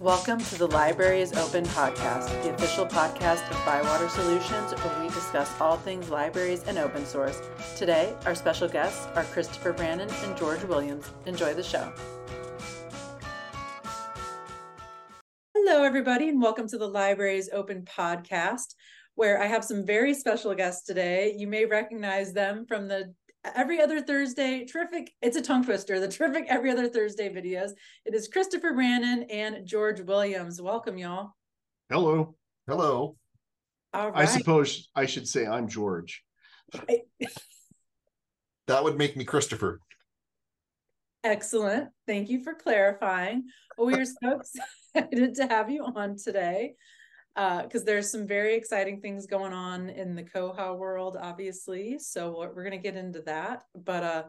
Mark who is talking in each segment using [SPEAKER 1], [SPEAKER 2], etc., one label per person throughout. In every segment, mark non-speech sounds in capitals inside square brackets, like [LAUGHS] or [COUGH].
[SPEAKER 1] Welcome to the Library is Open podcast, the official podcast of Bywater Solutions, where we discuss all things libraries and open source. Today, our special guests are Christopher Brannon and George Williams. Enjoy the show. Hello, everybody, and welcome to the Libraries Open podcast, where I have some very special guests today. You may recognize them from the every other Thursday, terrific. It's a tongue twister. The terrific every other Thursday videos. It is Christopher Brannon and George Williams. Welcome, y'all.
[SPEAKER 2] Hello. Hello.
[SPEAKER 1] All
[SPEAKER 2] I suppose I should say I'm George. [LAUGHS]
[SPEAKER 3] That would make me Christopher.
[SPEAKER 1] Excellent. Thank you for clarifying. Well, we are so [LAUGHS] excited to have you on today because uh, there's some very exciting things going on in the Koha world, obviously. So we're, we're going to get into that. But uh,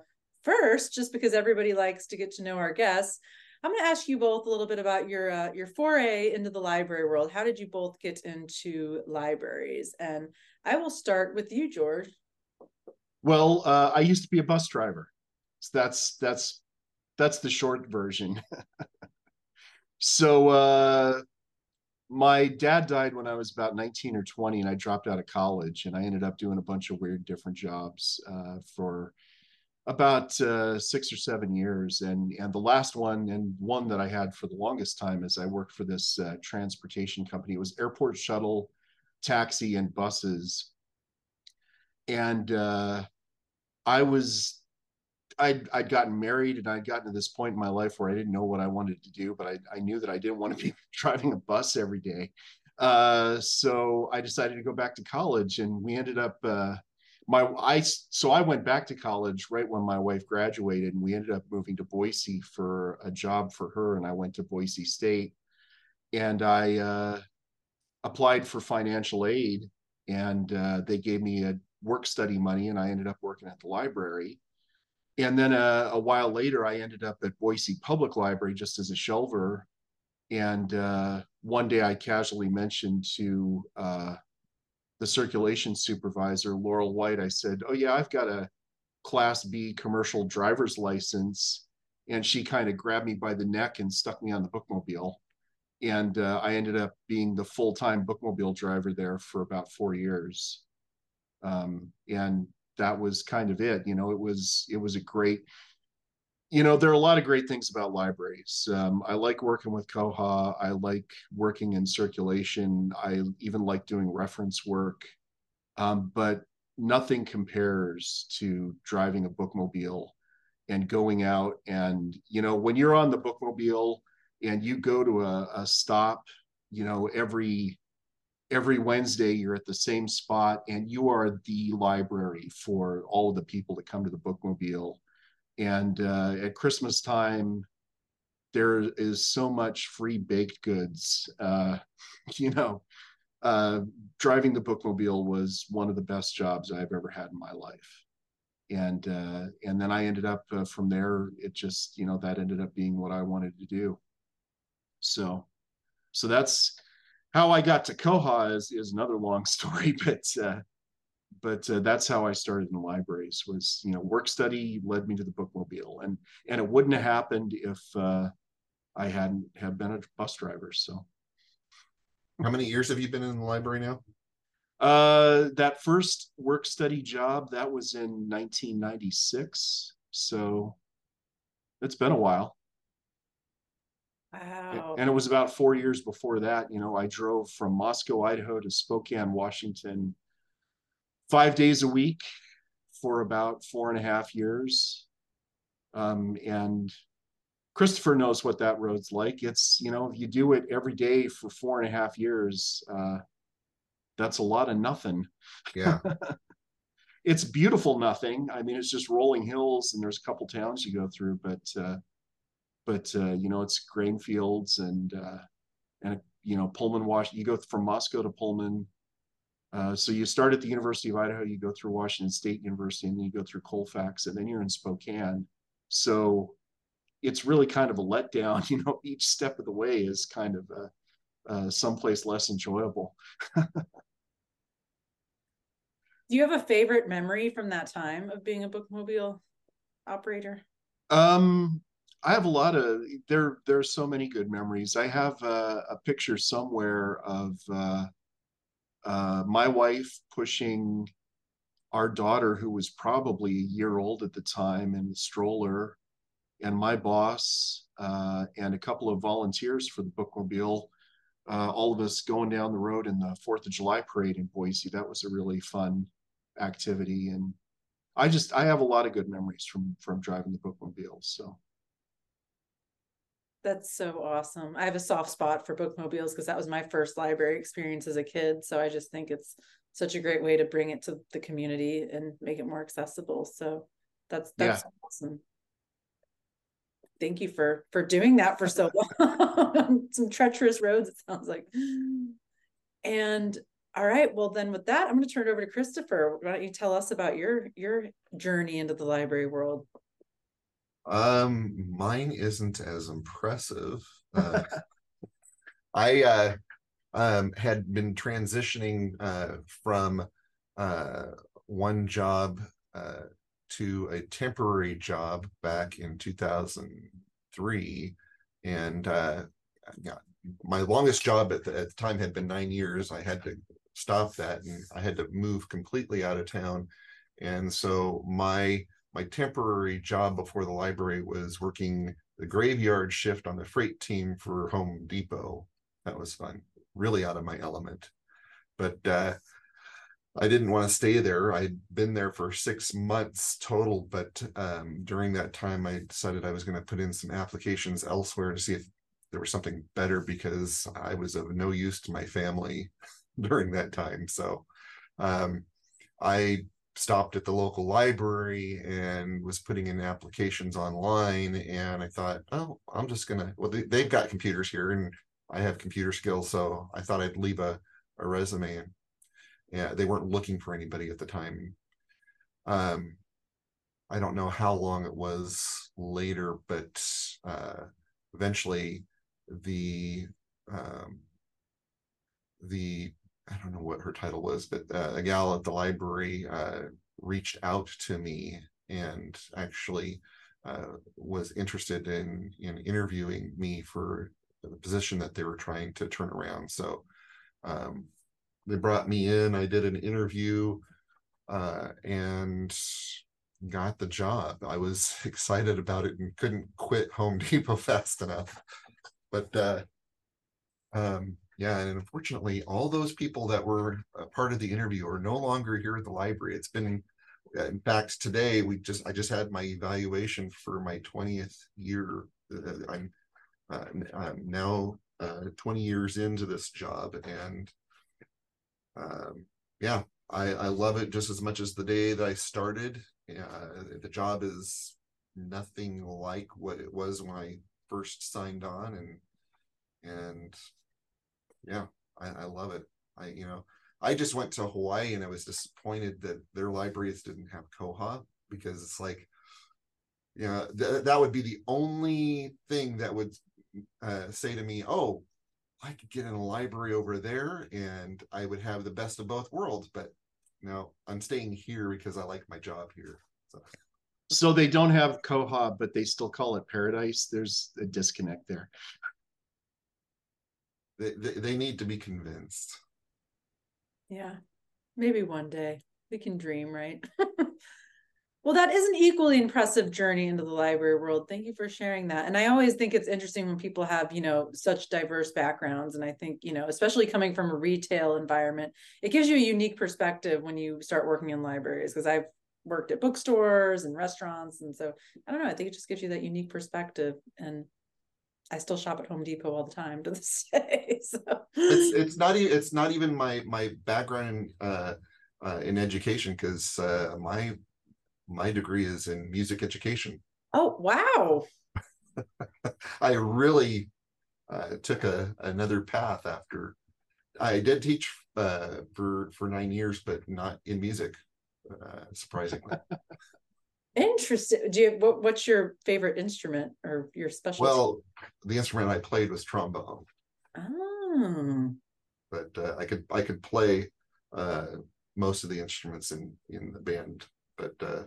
[SPEAKER 1] first, just because everybody likes to get to know our guests, I'm going to ask you both a little bit about your uh, your foray into the library world. How did you both get into libraries? And I will start with you, George.
[SPEAKER 2] Well, uh, I used to be a bus driver. So that's that's that's the short version. [LAUGHS] so uh, my dad died when I was about 19 or 20, and I dropped out of college, and I ended up doing a bunch of weird different jobs uh, for about uh, six or seven years. And and the last one, and one that I had for the longest time, is I worked for this uh, transportation company. It was airport shuttle, taxi, and buses. And uh, I was I'd, I'd gotten married and I'd gotten to this point in my life where I didn't know what I wanted to do, but I, I knew that I didn't want to be [LAUGHS] driving a bus every day. Uh, so I decided to go back to college and we ended up, uh, my, I, so I went back to college right when my wife graduated and we ended up moving to Boise for a job for her. And I went to Boise State and I, uh, applied for financial aid and, uh, they gave me a work study money and I ended up working at the library and then a, uh, a, while later, I ended up at Boise Public Library just as a shelver. And uh, one day I casually mentioned to uh, the circulation supervisor, Laurel White, I said, Oh, yeah, I've got a Class B commercial driver's license. And she kind of grabbed me by the neck and stuck me on the bookmobile. And uh, I ended up being the full time bookmobile driver there for about four years. Um, and that was kind of it. You know, it was it was a great. You know, there are a lot of great things about libraries. Um, I like working with Koha. I like working in circulation. I even like doing reference work. Um, but nothing compares to driving a bookmobile and going out and you know when you're on the bookmobile and you go to a, a stop you know every every Wednesday you're at the same spot and you are the library for all of the people that come to the bookmobile. And uh, at Christmas time, there is so much free baked goods. Uh, [LAUGHS] you know, uh, driving the bookmobile was one of the best jobs I've ever had in my life. And uh, and then I ended up uh, from there. It just you know that ended up being what I wanted to do. So, so that's how I got to Koha is, is another long [LAUGHS] story, but uh, but uh, that's how I started in the libraries. Was you know work study led me to the bookmobile, and and it wouldn't have happened if uh, I hadn't have been a bus driver. So,
[SPEAKER 3] how many years have you been in the library now?
[SPEAKER 2] Uh, that first work study job that was in 1996. So it's been a while.
[SPEAKER 1] Wow.
[SPEAKER 2] And it was about four years before that. You know, I drove from Moscow, Idaho to Spokane, Washington, five days a week for about four and a half years. Um, and Christopher knows what that road's like. It's, you know, if you do it every day for four and a half years, uh, that's a lot of nothing.
[SPEAKER 3] Yeah. [LAUGHS]
[SPEAKER 2] it's beautiful nothing. I mean, it's just rolling hills and there's a couple towns you go through, but uh, but uh, you know it's grain fields and uh, and you know Pullman, Washington. You go from Moscow to Pullman. Uh, so you start at the University of Idaho, you go through Washington State University, and then you go through Colfax, and then you're in Spokane. So it's really kind of a letdown. [LAUGHS] You know, each step of the way is kind of a, uh, someplace less enjoyable. [LAUGHS]
[SPEAKER 1] Do you have a favorite memory from that time of being a bookmobile operator?
[SPEAKER 2] Um, I have a lot of there. There's so many good memories. I have a, a picture somewhere of uh, uh, my wife pushing our daughter, who was probably a year old at the time, in the stroller, and my boss uh, and a couple of volunteers for the bookmobile. Uh, all of us going down the road in the Fourth of July parade in Boise. That was a really fun activity, and I just I have a lot of good memories from from driving the bookmobile. So
[SPEAKER 1] that's so awesome. I have a soft spot for bookmobiles because that was my first library experience as a kid. So I just think it's such a great way to bring it to the community and make it more accessible. So that's that's yeah. awesome. Thank you for for doing that for so long. [LAUGHS] Some treacherous roads, it sounds like. And all right, well then with that, I'm going to turn it over to Christopher. Why don't you tell us about your your journey into the library world?
[SPEAKER 3] Um, mine isn't as impressive. Uh, [LAUGHS] I uh, um, had been transitioning uh, from uh, one job uh, to a temporary job back in 2003, and uh, yeah, my longest job at the, at the time had been nine years. I had to stop that, and I had to move completely out of town, and so my my temporary job before the library was working the graveyard shift on the freight team for Home Depot. That was fun, really out of my element. But uh, I didn't want to stay there. I'd been there for six months total, but um, during that time, I decided I was going to put in some applications elsewhere to see if there was something better because I was of no use to my family [LAUGHS] during that time. So um, I stopped at the local library and was putting in applications online and i thought oh i'm just gonna well they, they've got computers here and i have computer skills so i thought i'd leave a, a resume and yeah they weren't looking for anybody at the time. Um i don't know how long it was later but uh eventually the um the I don't know what her title was, but uh, a gal at the library uh, reached out to me and actually uh, was interested in in interviewing me for the position that they were trying to turn around. So um, they brought me in. I did an interview uh, and got the job. I was [LAUGHS] excited about it and couldn't quit Home Depot [LAUGHS] fast enough. But uh, um, yeah, and unfortunately, all those people that were part of the interview are no longer here at the library. It's been, uh, in fact, today we just I just had my evaluation for my twentieth year. Uh, I'm, I'm now uh, twenty years into this job, and um, yeah, I, I love it just as much as the day that I started. Uh, the job is nothing like what it was when I first signed on, and and yeah, I, I love it. I you know I just went to Hawaii and I was disappointed that their libraries didn't have Koha because it's like, you know, th- that would be the only thing that would uh, say to me, oh, I could get in a library over there and I would have the best of both worlds. But no, I'm staying here because I like my job here. So.
[SPEAKER 2] So they don't have Koha, but they still call it paradise. There's a disconnect there
[SPEAKER 3] they, they, need to be convinced.
[SPEAKER 1] Yeah. Maybe one day. We can dream right? [LAUGHS] Well that is an equally impressive journey into the library world. Thank you for sharing that. And i always think it's interesting when people have you know such diverse backgrounds. And i think you know especially coming from a retail environment it gives you a unique perspective when you start working in libraries because i've worked at bookstores and restaurants. And so i don't know i think it just gives you that unique perspective. And I still shop at Home Depot all the time to this [LAUGHS] day. So.
[SPEAKER 3] It's it's not even it's not even my my background in uh, uh, in education because uh, my my degree is in music education.
[SPEAKER 1] Oh wow! [LAUGHS]
[SPEAKER 3] I really uh, took a another path after I did teach uh, for for nine years, but not in music, uh, surprisingly. [LAUGHS]
[SPEAKER 1] Interesting. Do you what, what's your favorite instrument or your special?
[SPEAKER 3] Well, the instrument I played was trombone.
[SPEAKER 1] Oh.
[SPEAKER 3] But uh, I could I could play uh, most of the instruments in in the band, but uh,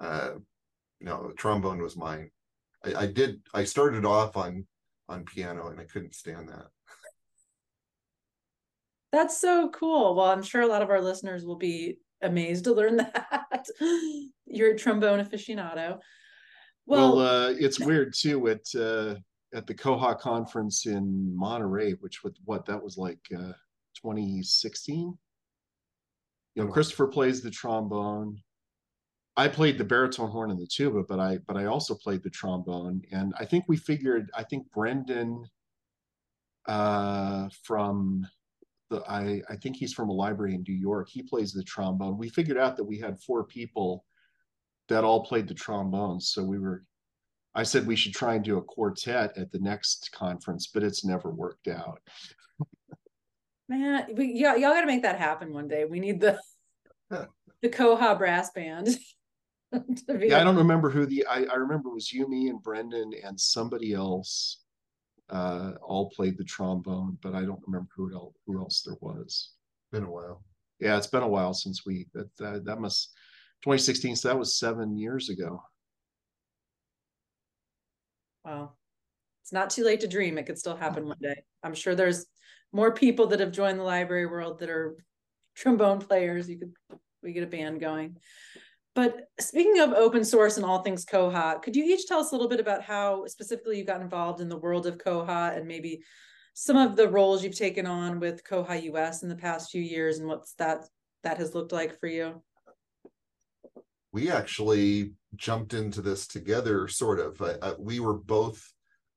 [SPEAKER 3] uh, no, trombone was mine. I, I did. I started off on on piano, and I couldn't stand that.
[SPEAKER 1] That's so cool. Well, I'm sure a lot of our listeners will be amazed to learn [LAUGHS] that you're a trombone aficionado.
[SPEAKER 2] Well, well uh, it's [LAUGHS] weird too at uh, at the Koha conference in Monterey, which was what that was like uh, 2016. You know, Christopher plays the trombone. I played the baritone horn and the tuba, but I but I also played the trombone, and I think we figured. I think Brendan uh, from the I I think he's from a library in New York. He plays the trombone. We figured out that we had four people that all played the trombone, so we were. I said we should try and do a quartet at the next conference, but it's never worked out.
[SPEAKER 1] Man, we, y'all, y'all got to make that happen one day. We need the [LAUGHS] the Koha brass band. [LAUGHS]
[SPEAKER 2] yeah, I don't remember who the I, I remember it was you, me, and Brendan and somebody else uh, all played the trombone, but I don't remember who else who else there was.
[SPEAKER 3] Been a while.
[SPEAKER 2] Yeah, it's been a while since we that that, that must 2016. So that was seven years ago.
[SPEAKER 1] Wow, it's not too late to dream. It could still [LAUGHS] happen one day. I'm sure there's more people that have joined the library world that are trombone players. You could we get a band going. But speaking of open source and all things Koha, could you each tell us a little bit about how specifically you got involved in the world of Koha and maybe some of the roles you've taken on with Koha US in the past few years and what's that that has looked like for you?
[SPEAKER 3] We actually jumped into this together, sort of. Uh, we were both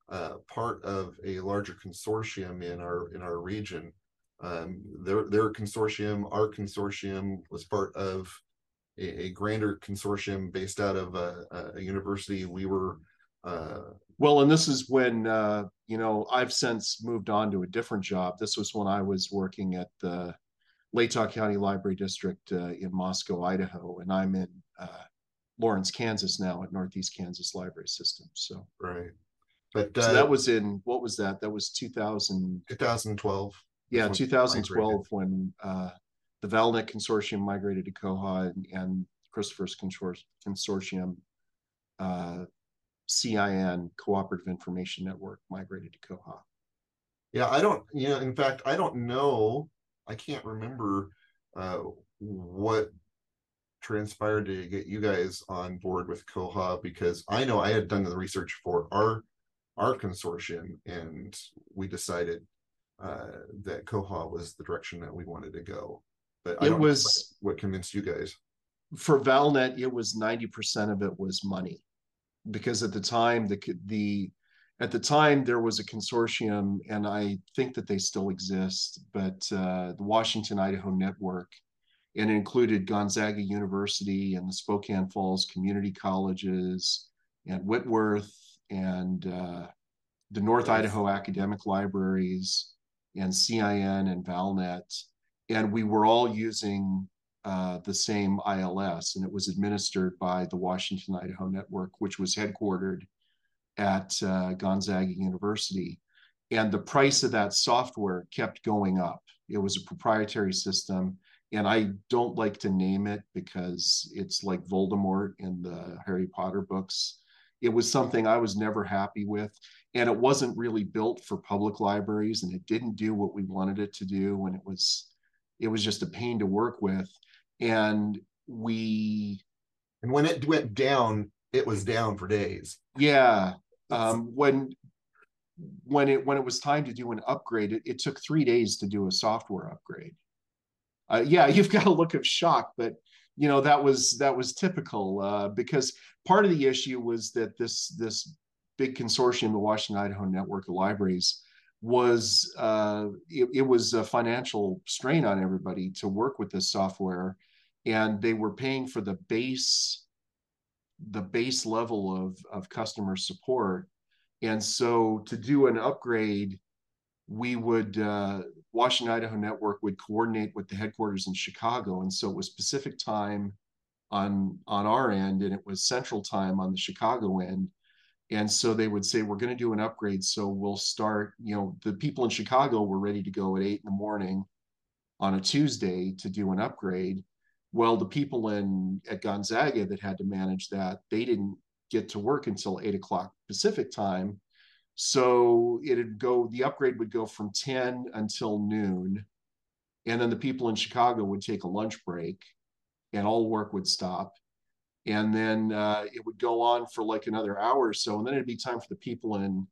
[SPEAKER 3] uh, part of a larger consortium in our in our region. Um, their their consortium, our consortium, was part of a, a grander consortium based out of a, a university. We were uh,
[SPEAKER 2] well, and this is when uh, you know I've since moved on to a different job. This was when I was working at the Latah County Library District uh, in Moscow, Idaho, and I'm in uh, Lawrence, Kansas now at Northeast Kansas Library System. So
[SPEAKER 3] right, but
[SPEAKER 2] so that uh, was in what was that? That was 2000
[SPEAKER 3] 2012.
[SPEAKER 2] Yeah, 2012 when uh, the Valnet consortium migrated to Koha and, and Christopher's consortium, uh, CIN, Cooperative Information Network, migrated to Koha.
[SPEAKER 3] Yeah, I don't, you know, in fact, I don't know, I can't remember uh, what transpired to get you guys on board with Koha because I know I had done the research for our our consortium and we decided uh, that Koha was the direction that we wanted to go. But
[SPEAKER 2] it was
[SPEAKER 3] what convinced you guys.
[SPEAKER 2] For Valnet, it was 90% of it was money. Because at the time, the the at the time there was a consortium, and I think that they still exist, but uh, the Washington Idaho Network, and it included Gonzaga University and the Spokane Falls Community Colleges and Whitworth and uh, the North Idaho Academic Libraries and CIN and Valnet and we were all using uh, the same ILS, and it was administered by the Washington Idaho Network, which was headquartered at uh, Gonzaga University. And the price of that software kept going up. It was a proprietary system, and I don't like to name it because it's like Voldemort in the Harry Potter books. It was something I was never happy with, and it wasn't really built for public libraries, and it didn't do what we wanted it to do, and it was it was just a pain to work with. And we
[SPEAKER 3] and when it went down it was down for days.
[SPEAKER 2] Yeah um, when when it when it was time to do an upgrade it, it took three days to do a software upgrade. Uh, yeah [LAUGHS] you've got a look of shock but you know that was that was typical uh, because part of the issue was that this this big consortium the washington idaho network of libraries was uh, it, it, was a financial strain on everybody to work with this software and they were paying for the base the base level of, of customer support. And so to do an upgrade we would uh, washington idaho network would coordinate with the headquarters in chicago. And so it was pacific time on on our end and it was central time on the chicago end and so they would say we're going to do an upgrade so we'll start you know the people in chicago were ready to go at eight in the morning on a tuesday to do an upgrade well the people in at gonzaga that had to manage that they didn't get to work until eight o'clock Pacific time. So it'd go, the upgrade would go from 10 until noon. And then the people in Chicago would take a lunch break and all work would stop. And then uh, it would go on for like another hour or so. And then it'd be time for the people in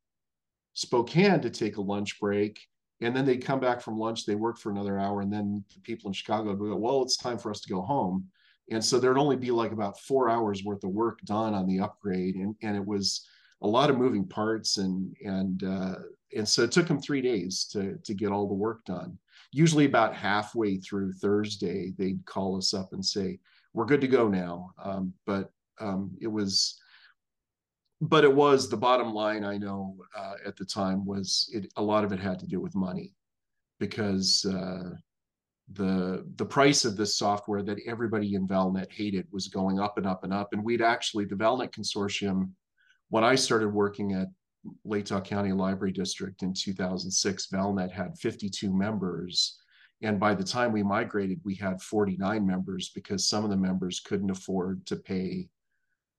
[SPEAKER 2] Spokane to take a lunch break. And then they'd come back from lunch, they work for another hour. And then the people in Chicago would go, well, it's time for us to go home. And so there'd only be like about four hours worth of work done on the upgrade. And, and it was a lot of moving parts. And, and, uh, and so it took them three days to, to get all the work done. Usually about halfway through Thursday, they'd call us up and say, we're good to go now. Um, but um, it was, but it was the bottom line. I know uh, at the time was it. A lot of it had to do with money, because uh, the the price of this software that everybody in Valnet hated was going up and up and up. And we'd actually the Valnet consortium. When I started working at Latah County Library District in 2006, Valnet had 52 members and by the time we migrated, we had 49 members because some of the members couldn't afford to pay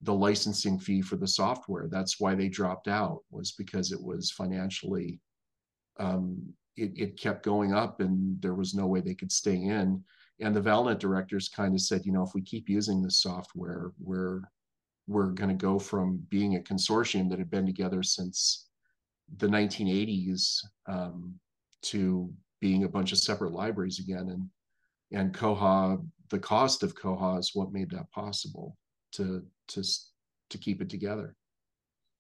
[SPEAKER 2] the licensing fee for the software. That's why they dropped out, was because it was financially, um, it, it kept going up and there was no way they could stay in. And the Valnet directors kind of said, you know, if we keep using this software, we're we're going to go from being a consortium that had been together since the 1980s um, to being a bunch of separate libraries again. And and Koha, the cost of Koha is what made that possible to to to keep it together.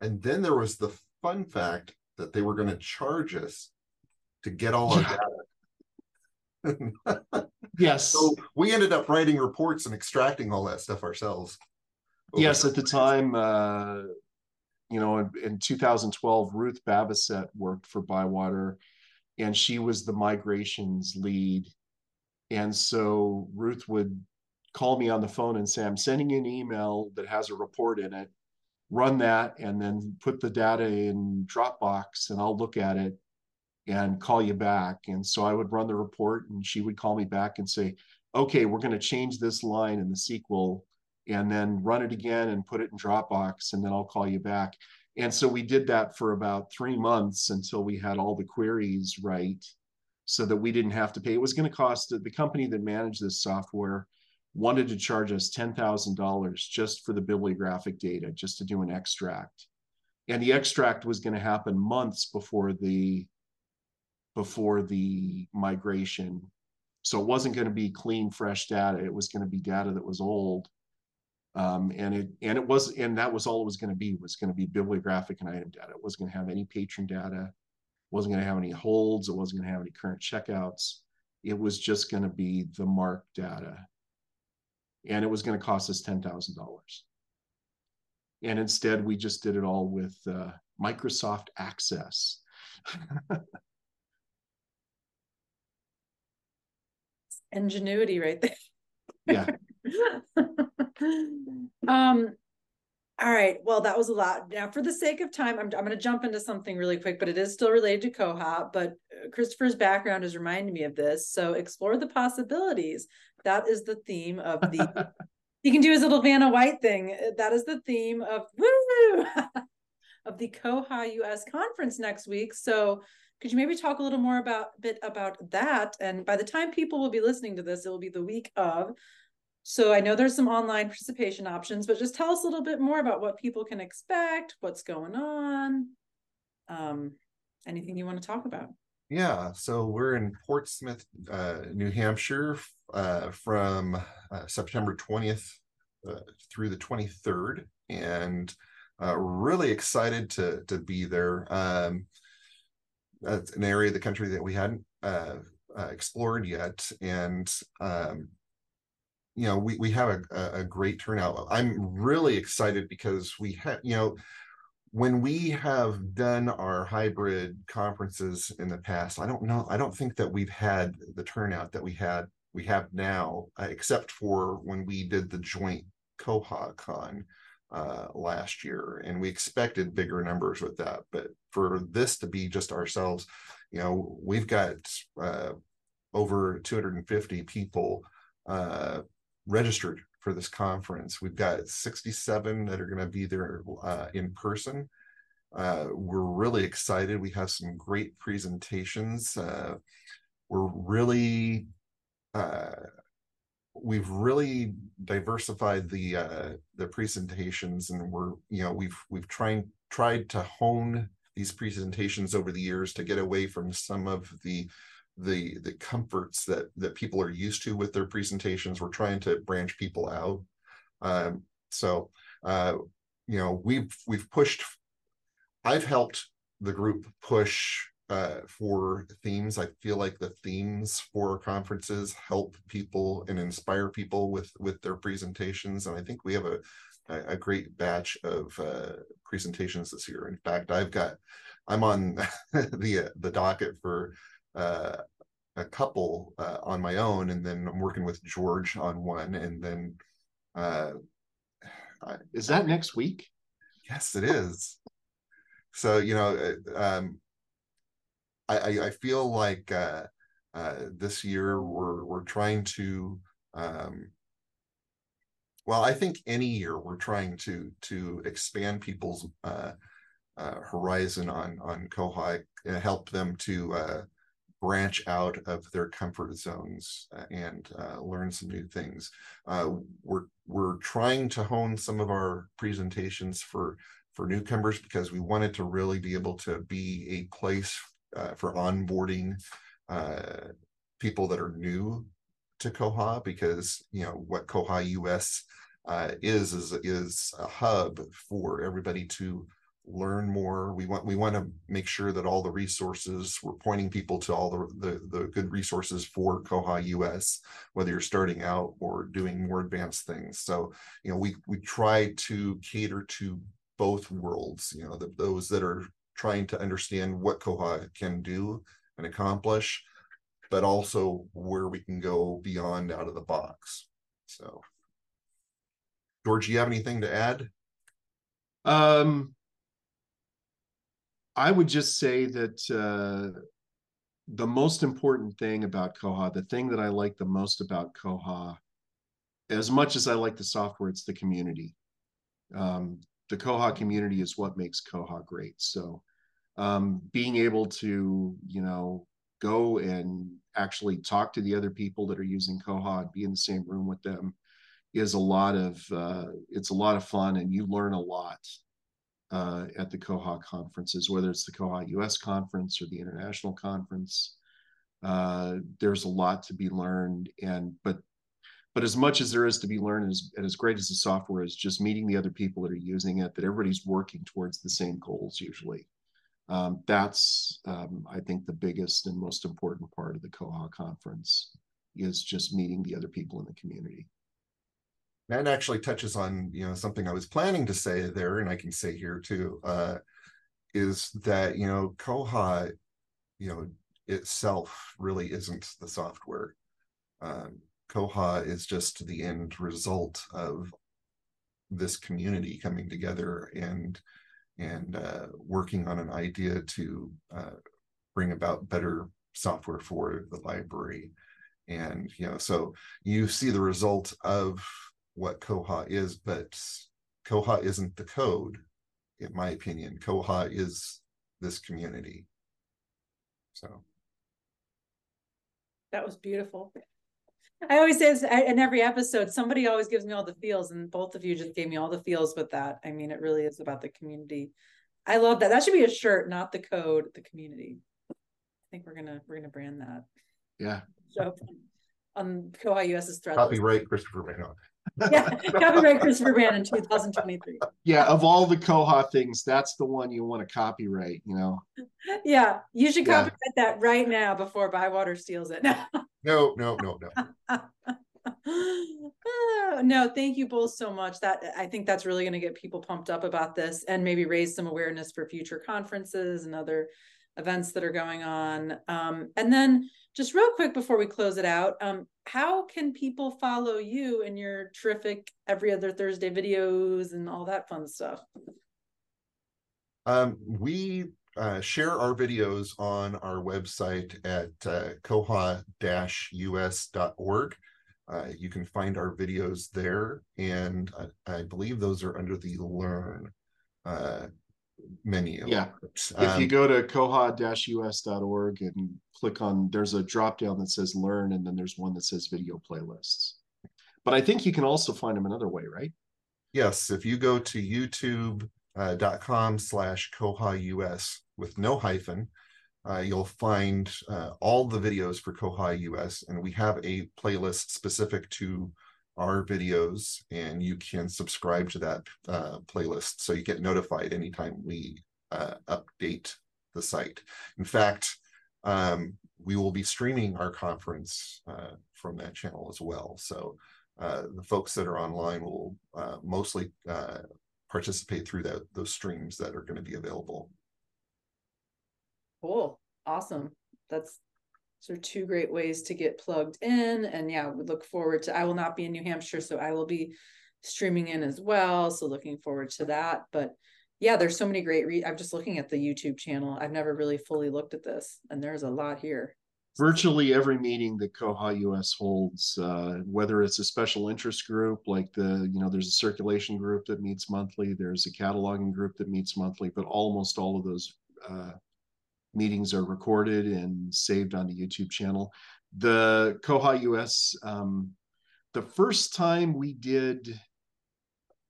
[SPEAKER 3] And then there was the fun fact that they were going to charge us to get all our
[SPEAKER 2] data. [LAUGHS] yes.
[SPEAKER 3] So we ended up writing reports and extracting all that stuff ourselves.
[SPEAKER 2] Yes, at the time, uh, you know, in, in 2012, Ruth Bavousett worked for Bywater and she was the migrations lead. And so Ruth would call me on the phone and say, I'm sending you an email that has a report in it. Run that and then put the data in Dropbox and I'll look at it and call you back. And so I would run the report and she would call me back and say, okay, we're going to change this line in the SQL and then run it again and put it in Dropbox and then I'll call you back. And so we did that for about three months until we had all the queries right so that we didn't have to pay. It was going to cost the company that managed this software wanted to charge us $10,000 just for the bibliographic data, just to do an extract. And the extract was going to happen months before the before the migration. So it wasn't going to be clean, fresh data. It was going to be data that was old um, and it and it was and that was all it was going to be was going to be bibliographic and item data. It wasn't going to have any patron data, wasn't going to have any holds, it wasn't going to have any current checkouts. It was just going to be the MARC data, and it was going to cost us ten thousand dollars. And instead, we just did it all with uh, Microsoft Access.
[SPEAKER 1] Ingenuity, right there.
[SPEAKER 2] yeah. [LAUGHS]
[SPEAKER 1] um, all right. Well, that was a lot. Now, for the sake of time, I'm, I'm going to jump into something really quick, but it is still related to Koha. But uh, Christopher's background is reminding me of this. So, explore the possibilities. That is the theme of the. [LAUGHS] he can do his little Vanna White thing. That is the theme of [LAUGHS] woo of the Koha US conference next week. So, could you maybe talk a little more about bit about that? And by the time people will be listening to this, it will be the week of. So I know there's some online participation options, but just tell us a little bit more about what people can expect, what's going on, um, anything you want to talk about.
[SPEAKER 3] Yeah, so we're in Portsmouth, uh, New Hampshire, uh, from uh, September 20th uh, through the 23rd, and uh, really excited to to be there. Um, that's an area of the country that we hadn't uh, explored yet, and um, you know we, we have a, a great turnout. I'm really excited because we have you know when we have done our hybrid conferences in the past i don't know i don't think that we've had the turnout that we had we have now uh, except for when we did the joint koha con uh, last year and we expected bigger numbers with that. But for this to be just ourselves you know we've got uh, over 250 people uh, registered for this conference. We've got 67 that are going to be there uh, in person, uh, we're really excited. We have some great presentations. Uh, we're really uh, we've really diversified the uh, the presentations, and we're you know we've we've tried tried to hone these presentations over the years to get away from some of the the the comforts that that people are used to with their presentations. We're trying to branch people out. Um, so uh, you know we've we've pushed. I've helped the group push uh, for themes. I feel like the themes for conferences help people and inspire people with with their presentations, and I think we have a a, great batch of uh, presentations this year. In fact, I've got I'm on [LAUGHS] the the docket for uh, a couple uh, on my own, and then I'm working with George on one, and then uh, [SIGHS]
[SPEAKER 2] is that next week?
[SPEAKER 3] Yes, it is. So you know, uh, um, I, I feel like uh, uh, this year we're we're trying to um, well, I think any year we're trying to to expand people's uh, uh, horizon on on Koha and help them to uh, branch out of their comfort zones uh, and uh, learn some new things. Uh, we're we're trying to hone some of our presentations for for newcomers because we wanted to really be able to be a place uh, for onboarding uh, people that are new to Koha because you know what Koha US uh, is is is a hub for everybody to learn more. We want we want to make sure that all the resources we're pointing people to all the, the the good resources for Koha US, whether you're starting out or doing more advanced things. So you know we we try to cater to both worlds. You know the, those that are trying to understand what Koha can do and accomplish, but also where we can go beyond out of the box. So, George, you have anything to add?
[SPEAKER 2] Um, I would just say that uh, the most important thing about Koha, the thing that I like the most about Koha, as much as I like the software, it's the community. Um, the Koha community is what makes Koha great. So um, being able to, you know, go and actually talk to the other people that are using Koha, and be in the same room with them is a lot of, uh, it's a lot of fun and you learn a lot uh, at the Koha conferences, whether it's the Koha US conference or the international conference. Uh, there's a lot to be learned and, but but as much as there is to be learned and as, and as great as the software is just meeting the other people that are using it that everybody's working towards the same goals usually um, that's um, i think the biggest and most important part of the Koha conference is just meeting the other people in the community
[SPEAKER 3] that actually touches on you know something i was planning to say there and i can say here too uh, is that you know koha you know itself really isn't the software um, koha is just the end result of this community coming together and and uh, working on an idea to uh, bring about better software for the library. And, you know, so you see the result of what Koha is, but Koha isn't the code, in my opinion. Koha is this community. So.
[SPEAKER 1] That was beautiful. I always say this in every episode, somebody always gives me all the feels, and both of you just gave me all the feels with that. I mean, it really is about the community. I love that. That should be a shirt, not the code, the community. I think we're gonna we're gonna brand that.
[SPEAKER 2] Yeah.
[SPEAKER 1] So on Koha US's thread.
[SPEAKER 3] Copyright Christopher Brannon.
[SPEAKER 1] Yeah, copyright Christopher Brannon 2023.
[SPEAKER 2] Yeah, of all the Koha things, that's the one you want to copyright, you know.
[SPEAKER 1] Yeah, you should copyright yeah. that right now before Bywater steals it. [LAUGHS]
[SPEAKER 3] no, no, no, no. [LAUGHS]
[SPEAKER 1] no, thank you both so much. That I think that's really going to get people pumped up about this and maybe raise some awareness for future conferences and other events that are going on. Um, and then just real quick before we close it out, um, how can people follow you and your terrific every other Thursday videos and all that fun stuff?
[SPEAKER 3] Um, we uh, share our videos on our website at uh, koha-us.org. Uh, you can find our videos there, and I, I, believe those are under the Learn uh, menu.
[SPEAKER 2] Yeah. if
[SPEAKER 3] Um,
[SPEAKER 2] you go to koha-us.org and click on there's a drop down that says learn and then there's one that says video playlists but i think you can also find them another way right
[SPEAKER 3] Yes, if you go to youtube.com uh, slash koha-us with no hyphen, uh, you'll find uh, all the videos for Koha US, and we have a playlist specific to our videos, and you can subscribe to that uh, playlist so you get notified anytime we uh, update the site. In fact, um, we will be streaming our conference uh, from that channel as well. So uh, the folks that are online will uh, mostly uh, participate through that those streams that are going to be available.
[SPEAKER 1] Cool. Awesome. That's so two great ways to get plugged in. And yeah, we look forward to I will not be in New Hampshire, so I will be streaming in as well. So looking forward to that. But yeah, there's so many great re- I'm just looking at the YouTube channel. I've never really fully looked at this, and there's a lot here.
[SPEAKER 2] virtually every meeting that koha us holds uh, whether it's a special interest group like the you know there's a circulation group that meets monthly there's a cataloging group that meets monthly but almost all of those uh, meetings are recorded and saved on the youtube channel. The koha us um, the first time we did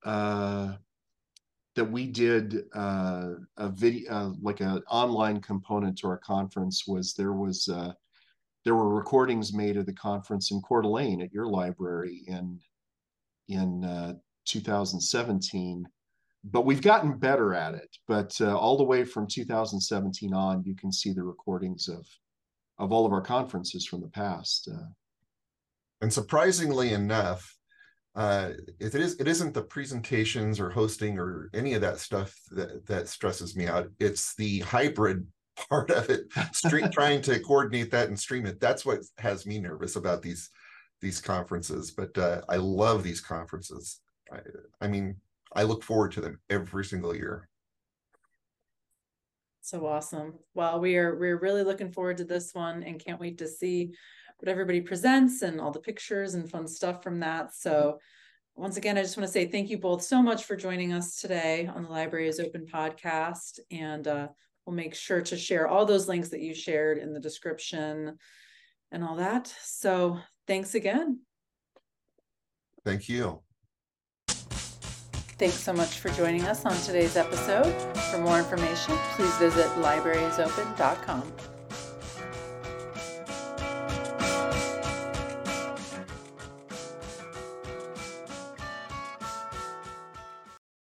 [SPEAKER 2] uh, that we did uh, a video uh, like an online component to our conference was there was uh, there were recordings made of the conference in Coeur d'Alene at your library in in uh, 2017 but we've gotten better at it but uh, all the way from 2017 on you can see the recordings of of all of our conferences from the past uh,
[SPEAKER 3] And surprisingly enough, uh, it is it isn't the presentations or hosting or any of that stuff that that stresses me out. It's the hybrid [LAUGHS] part of it, [LAUGHS] trying to coordinate that and stream it. That's what has me nervous about these these conferences. But uh, I love these conferences. I, I mean, I look forward to them every single year.
[SPEAKER 1] So awesome. Well, we are we're really looking forward to this one and can't wait to see what everybody presents and all the pictures and fun stuff from that. So once again, I just want to say thank you both so much for joining us today on the Library is Open podcast. And uh, we'll make sure to share all those links that you shared in the description and all that. So thanks again.
[SPEAKER 3] Thank you.
[SPEAKER 1] Thanks so much for joining us on today's episode. For more information, please visit librariesopen.com.